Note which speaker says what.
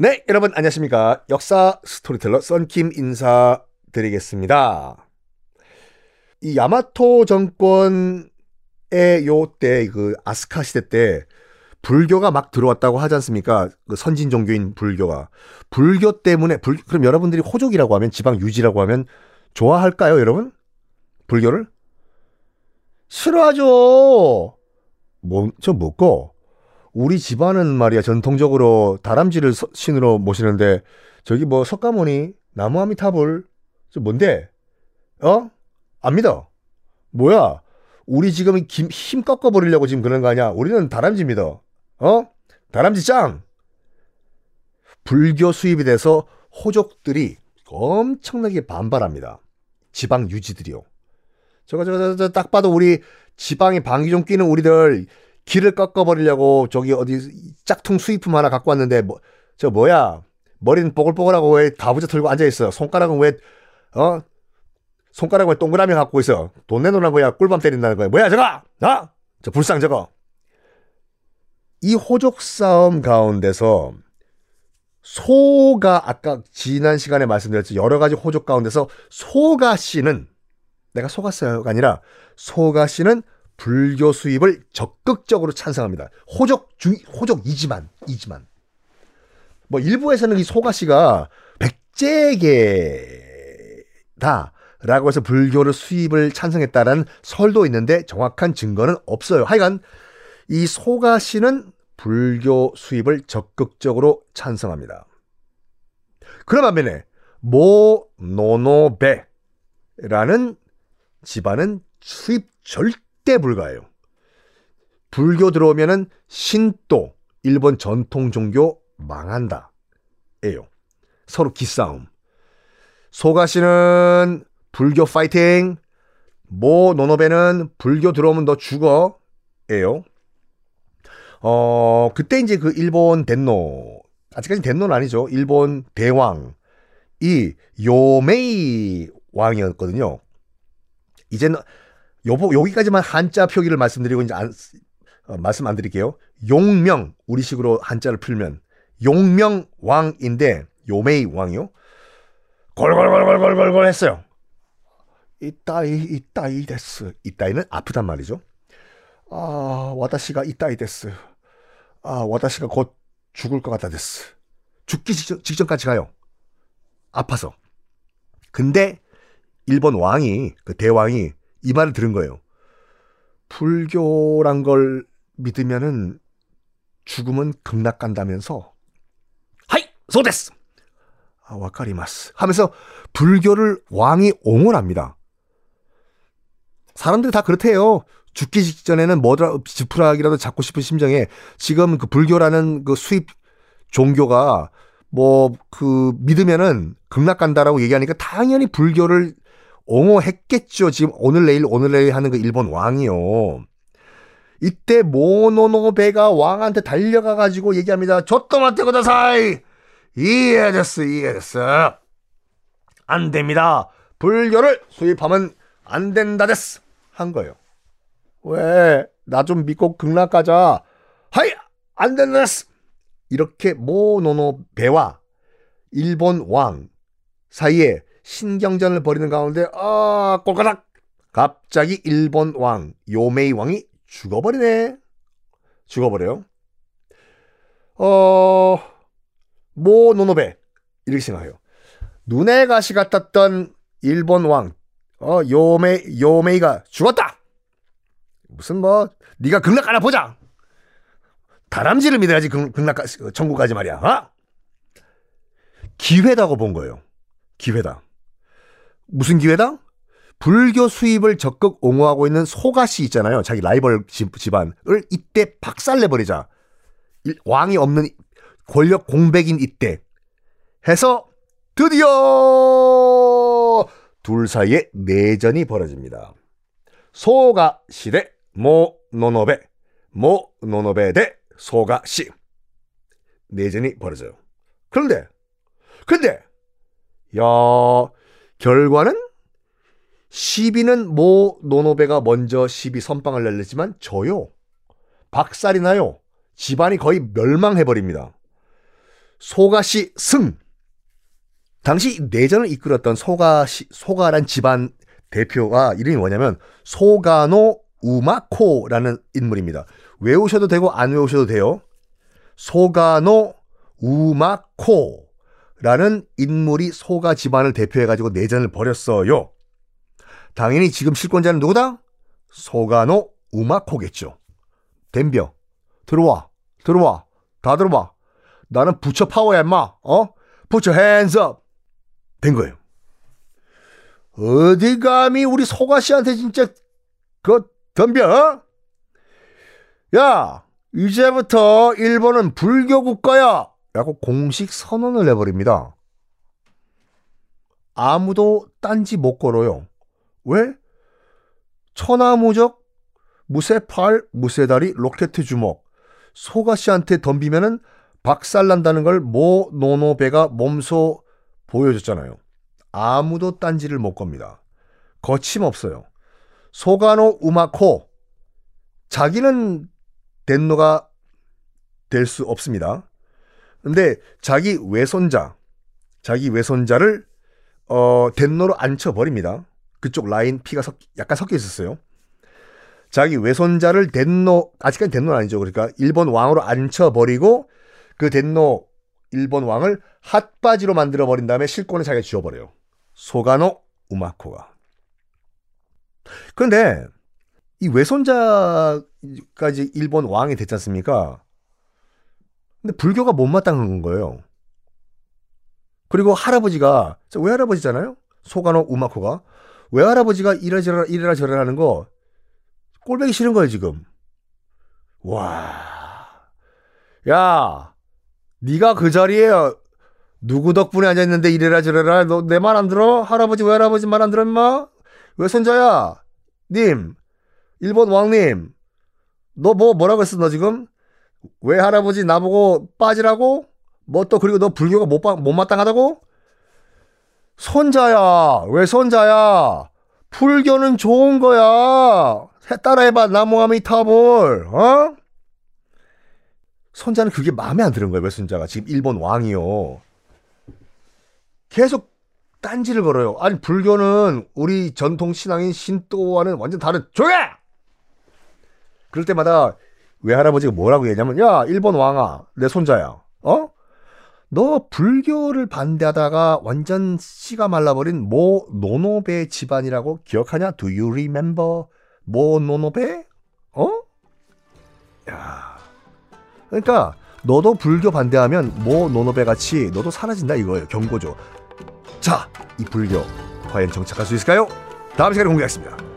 Speaker 1: 네, 여러분 안녕하십니까. 역사 스토리텔러 썬킴 인사드리겠습니다. 이 야마토 정권의 요때 그 아스카 시대 때 불교가 막 들어왔다고 하지 않습니까? 그 선진 종교인 불교가. 불교 때문에 불, 그럼 여러분들이 호족이라고 하면 지방 유지라고 하면 좋아할까요, 여러분? 불교를? 싫어하죠. 뭐, 저 뭐고? 우리 집안은 말이야 전통적으로 다람쥐를 신으로 모시는데 저기 뭐 석가모니 나무아미타불 저 뭔데? 어? 안 믿어 뭐야? 우리 지금 힘, 힘 꺾어버리려고 지금 그런 거 아니야? 우리는 다람쥐 믿어 어? 다람쥐 짱! 불교 수입이 돼서 호족들이 엄청나게 반발합니다. 지방 유지들이요. 저거 저거, 저거 딱 봐도 우리 지방에 방귀 좀 끼는 우리들 길을 꺾어버리려고 저기 어디 짝퉁 수입품 하나 갖고 왔는데 뭐 저 뭐야? 머리는 뽀글뽀글하고 왜 가부좌 들고 앉아 있어? 손가락은 왜 어? 손가락은 왜 동그라미 갖고 있어? 돈 내놓으란 거야? 꿀밤 때린다는 거야? 뭐야 저거? 어? 저 불상 저거. 이 호족 싸움 가운데서 소가 아까 지난 시간에 말씀드렸죠 여러 가지 호족 가운데서 소가 씨는 내가 속았어요가 아니라 소가 씨는 불교 수입을 적극적으로 찬성합니다. 호족 중 호족 이지만 이지만 뭐 일부에서는 이 소가 씨가 백제계다 라고 해서 불교를 수입을 찬성했다라는 설도 있는데 정확한 증거는 없어요. 하여간 이 소가 씨는 불교 수입을 적극적으로 찬성합니다. 그런 반면에 모노노베라는 집안은 수입 절대 절대 불가해요. 불교 들어오면은 신도, 일본 전통 종교 망한다. 에요. 서로 기싸움. 소가 씨는 불교 파이팅, 모 노노베는 불교 들어오면 너 죽어. 에요. 어, 그때 이제 그 일본 덴노, 아직까지 덴노는 아니죠. 일본 대왕, 이 요메이 왕이었거든요. 이제는 요, 여기까지만 한자 표기를 말씀드리고 이제 안, 어, 말씀 안 드릴게요. 용명, 우리식으로 한자를 풀면 용명 왕인데 요메이 왕이요. 골골골골골골 했어요. 이따이 이따이 데스. 이따이는 아프단 말이죠. 아, 私が 痛い です. 아, 私가 곧 죽을 것 같다 です. 죽기 직전, 직전까지 가요. 아파서. 근데 일본 왕이 그 대왕이 이 말을 들은 거예요. 불교란 걸 믿으면은 죽음은 극락 간다면서 はい そうです あ わかります 하면서 불교를 왕이 옹호합니다. 사람들이 다 그렇대요. 죽기 직전에는 뭐더라 지푸라기라도 잡고 싶은 심정에 지금 그 불교라는 그 수입 종교가 뭐 그 믿으면은 극락 간다라고 얘기하니까 당연히 불교를 옹호했겠죠. 지금 오늘 내일 오늘 내일 하는 그 일본 왕이요. 이때 모노노베가 왕한테 달려가 가지고 얘기합니다. ちょっと待て ください 이해됐어 이해됐어 안 됩니다. 불교를 수입하면 안 된다 됐어 한 거예요. 왜? 나 좀 믿고 극락 가자. 하이 안 된다 됐어. 이렇게 모노노베와 일본 왕 사이에 신경전을 벌이는 가운데 아 꼴까닥 갑자기 일본 왕 요메이 왕이 죽어버리네. 죽어버려요. 어 모 노노베 이렇게 생각해요. 눈에 가시 같았던 일본 왕, 어, 요메, 요메이가 죽었다! 무슨 뭐, 네가 극락 가나 보자! 다람쥐를 믿어야지 극, 극락, 가, 천국 가지 말이야, 어? 기회다고 본 거예요. 기회다. 무슨 기회다? 불교 수입을 적극 옹호하고 있는 소가씨 있잖아요. 자기 라이벌 집안을 이때 박살내버리자. 왕이 없는 권력 공백인 이때 해서 드디어 둘 사이에 내전이 벌어집니다. 소가 시 대 모노노베 모노노베 대 소가 시 내전이 벌어져요. 그런데 근데 야 결과는 시비는 모 노노베가 먼저 시비 선빵을 날렸지만 저요 박살이 나요. 집안이 거의 멸망해버립니다. 소가시 승. 당시 내전을 이끌었던 소가시, 소가란 집안 대표가 이름이 뭐냐면 소가노 우마코라는 인물입니다. 외우셔도 되고 안 외우셔도 돼요. 소가노 우마코 라는 인물이 소가 집안을 대표해가지고 내전을 벌였어요. 당연히 지금 실권자는 누구다? 소가노 우마코겠죠. 댐벼 들어와 들어와 다 들어와 나는 부처 파워야 임마 어? 부처 핸즈업 된 거예요 어디 감히 우리 소가 씨한테 진짜 그 덤벼 어? 야 이제부터 일본은 불교 국가야 라고 공식 선언을 내버립니다 아무도 딴지 못 걸어요 왜? 천하무적 무쇠팔 무쇠다리 로켓 주먹 소가 씨한테 덤비면은 박살난다는 걸 모 노노베가 몸소 보여줬잖아요. 아무도 딴지를 못 겁니다. 거침없어요. 소가노 우마코 자기는 덴노가 될 수 없습니다. 근데 자기 외손자 자기 외손자를 어 덴노로 앉혀 버립니다. 그쪽 라인 피가 섞, 약간 섞여 있었어요. 자기 외손자를 덴노 아직까지 덴노는 아니죠. 그러니까 일본 왕으로 앉혀버리고 그 덴노 일본 왕을 핫바지로 만들어 버린 다음에 실권을 자기가 쥐어버려요. 소가노 우마코가. 그런데 이 외손자까지 일본 왕이 됐지 않습니까? 근데 불교가 못마땅한 거예요. 그리고 할아버지가 외할아버지잖아요. 소가노 우마코가 외할아버지가 이래저래 이래라 저래라 하는 거 꼴배기 싫은 거예요, 지금. 와. 야, 네가 그 자리에 누구 덕분에 앉아 있는데 이래라 저래라 너 내 말 안 들어? 할아버지 외할아버지 말 안 들어 임마? 왜 손자야? 님. 일본 왕님. 너 뭐 뭐라고 했어 너 지금? 왜 할아버지 나보고 빠지라고? 뭐 또 그리고 너 불교가 못, 못마땅하다고? 손자야. 왜 손자야? 불교는 좋은 거야. 따라해봐 나무아미타볼 어? 손자는 그게 마음에 안 드는 거예요 외손자가 지금 일본 왕이요 계속 딴지를 걸어요 아니 불교는 우리 전통 신앙인 신도와는 완전 다른 조용해 그럴 때마다 외할아버지가 뭐라고 얘기하냐면 야 일본 왕아 내 손자야 어? 너 불교를 반대하다가 완전 씨가 말라버린 모 노노베 집안이라고 기억하냐? Do you remember? 모 노노베? 어? 야. 그러니까 너도 불교 반대하면 모 노노베 같이 너도 사라진다 이거예요. 경고죠. 자, 이 불교 과연 정착할 수 있을까요? 다음 시간에 공개하겠습니다.